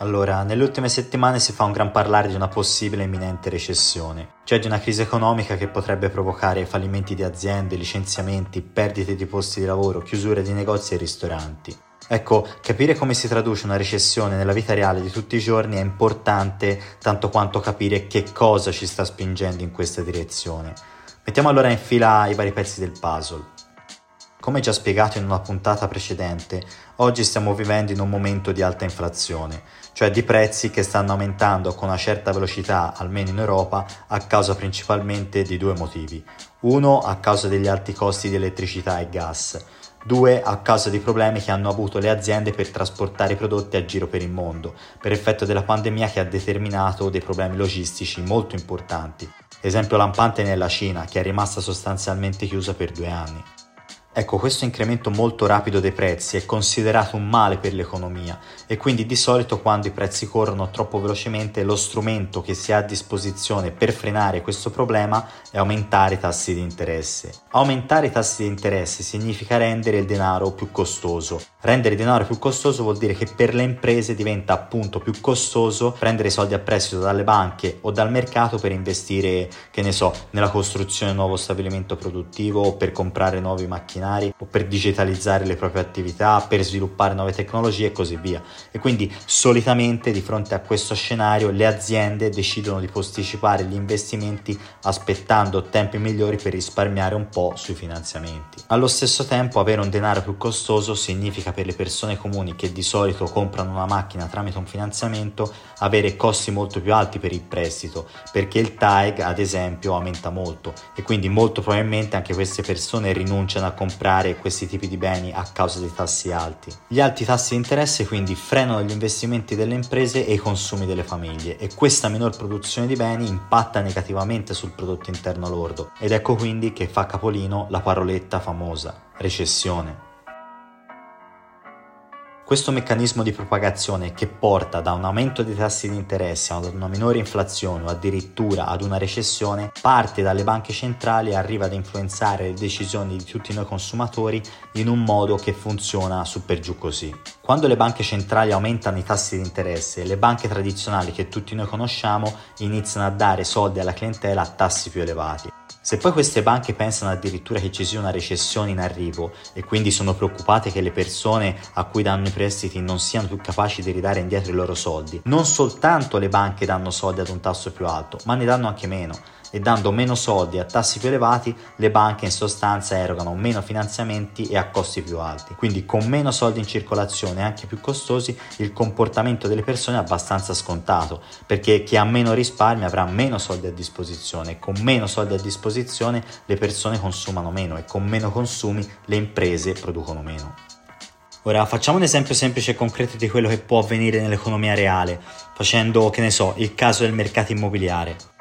Allora, nelle ultime settimane si fa un gran parlare di una possibile imminente recessione, cioè di una crisi economica che potrebbe provocare fallimenti di aziende, licenziamenti, perdite di posti di lavoro, chiusure di negozi e ristoranti. Ecco, capire come si traduce una recessione nella vita reale di tutti i giorni è importante tanto quanto capire che cosa ci sta spingendo in questa direzione. Mettiamo allora in fila i vari pezzi del puzzle. Come già spiegato in una puntata precedente, oggi stiamo vivendo in un momento di alta inflazione, cioè di prezzi che stanno aumentando con una certa velocità, almeno in Europa, a causa principalmente di due motivi. Uno, a causa degli alti costi di elettricità e gas. Due, a causa dei problemi che hanno avuto le aziende per trasportare i prodotti a giro per il mondo, per effetto della pandemia che ha determinato dei problemi logistici molto importanti. Esempio lampante nella Cina, che è rimasta sostanzialmente chiusa per due anni. Ecco, questo incremento molto rapido dei prezzi è considerato un male per l'economia e quindi di solito quando i prezzi corrono troppo velocemente lo strumento che si ha a disposizione per frenare questo problema è aumentare i tassi di interesse. Aumentare i tassi di interesse significa rendere il denaro più costoso. Rendere il denaro più costoso vuol dire che per le imprese diventa appunto più costoso prendere soldi a prestito dalle banche o dal mercato per investire, che ne so, nella costruzione di un nuovo stabilimento produttivo o per comprare nuovi macchinari macchinari o per digitalizzare le proprie attività, per sviluppare nuove tecnologie e così via. E quindi solitamente di fronte a questo scenario le aziende decidono di posticipare gli investimenti aspettando tempi migliori per risparmiare un po' sui finanziamenti. Allo stesso tempo avere un denaro più costoso significa per le persone comuni che di solito comprano una macchina tramite un finanziamento avere costi molto più alti per il prestito perché il TAEG ad esempio aumenta molto e quindi molto probabilmente anche queste persone rinunciano a comprare comprare questi tipi di beni a causa dei tassi alti. Gli alti tassi di interesse quindi frenano gli investimenti delle imprese e i consumi delle famiglie e questa minor produzione di beni impatta negativamente sul prodotto interno lordo ed ecco quindi che fa capolino la paroletta famosa recessione. Questo meccanismo di propagazione che porta da un aumento dei tassi di interesse ad una minore inflazione o addirittura ad una recessione parte dalle banche centrali e arriva ad influenzare le decisioni di tutti noi consumatori in un modo che funziona su per giù così. Quando le banche centrali aumentano i tassi di interesse, le banche tradizionali che tutti noi conosciamo iniziano a dare soldi alla clientela a tassi più elevati. Se poi queste banche pensano addirittura che ci sia una recessione in arrivo e quindi sono preoccupate che le persone a cui danno i prestiti non siano più capaci di ridare indietro i loro soldi, non soltanto le banche danno soldi ad un tasso più alto, ma ne danno anche meno e dando meno soldi a tassi più elevati, le banche in sostanza erogano meno finanziamenti e a costi più alti. Quindi con meno soldi in circolazione e anche più costosi, il comportamento delle persone è abbastanza scontato, perché chi ha meno risparmio avrà meno soldi a disposizione con meno soldi a disposizione le persone consumano meno e con meno consumi le imprese producono meno. Ora facciamo un esempio semplice e concreto di quello che può avvenire nell'economia reale, facendo, che ne so, il caso del mercato immobiliare.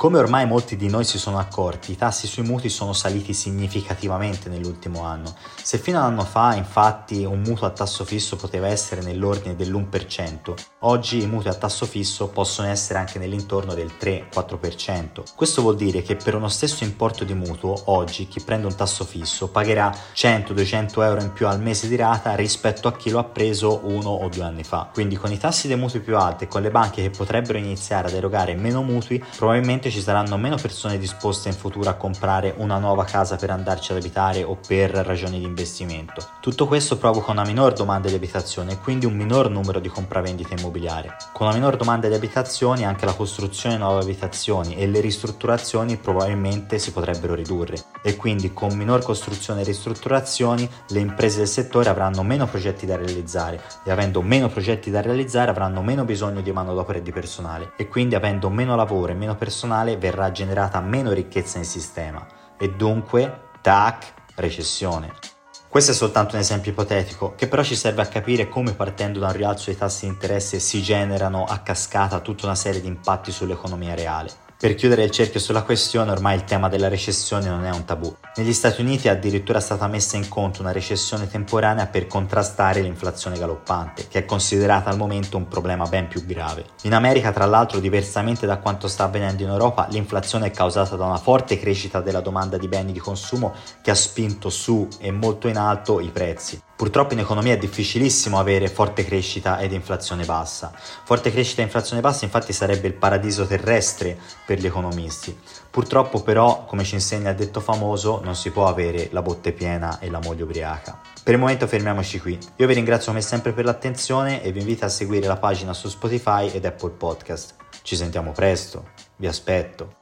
Come ormai molti di noi si sono accorti, i tassi sui mutui sono saliti significativamente nell'ultimo anno. Se fino a un anno fa, infatti, un mutuo a tasso fisso poteva essere nell'ordine dell'1%, oggi i mutui a tasso fisso possono essere anche nell'intorno del 3-4%. Questo vuol dire che per uno stesso importo di mutuo, oggi chi prende un tasso fisso pagherà 100-200 euro in più al mese di rata rispetto a chi lo ha preso uno o due anni fa. Quindi con i tassi dei mutui più alti e con le banche che potrebbero iniziare ad erogare meno mutui, probabilmente ci saranno meno persone disposte in futuro a comprare una nuova casa per andarci ad abitare o per ragioni di investimento. Tutto questo provoca una minor domanda di abitazione e quindi un minor numero di compravendite immobiliari. Con una minor domanda di abitazioni anche la costruzione di nuove abitazioni e le ristrutturazioni probabilmente si potrebbero ridurre e quindi con minor costruzione e ristrutturazioni le imprese del settore avranno meno progetti da realizzare e avendo meno progetti da realizzare avranno meno bisogno di manodopera e di personale e quindi avendo meno lavoro e meno personale nazionale verrà generata meno ricchezza nel sistema e dunque, tac, recessione. Questo è soltanto un esempio ipotetico, che però ci serve a capire come partendo da un rialzo dei tassi di interesse si generano a cascata tutta una serie di impatti sull'economia reale. Per chiudere il cerchio sulla questione, ormai il tema della recessione non è un tabù. Negli Stati Uniti è addirittura stata messa in conto una recessione temporanea per contrastare l'inflazione galoppante, che è considerata al momento un problema ben più grave. In America, tra l'altro, diversamente da quanto sta avvenendo in Europa, l'inflazione è causata da una forte crescita della domanda di beni di consumo che ha spinto su e molto in alto i prezzi. Purtroppo in economia è difficilissimo avere forte crescita ed inflazione bassa. Forte crescita e inflazione bassa infatti sarebbe il paradiso terrestre per gli economisti. Purtroppo però, come ci insegna il detto famoso, non si può avere la botte piena e la moglie ubriaca. Per il momento fermiamoci qui. Io vi ringrazio come sempre per l'attenzione e vi invito a seguire la pagina su Spotify ed Apple Podcast. Ci sentiamo presto, vi aspetto.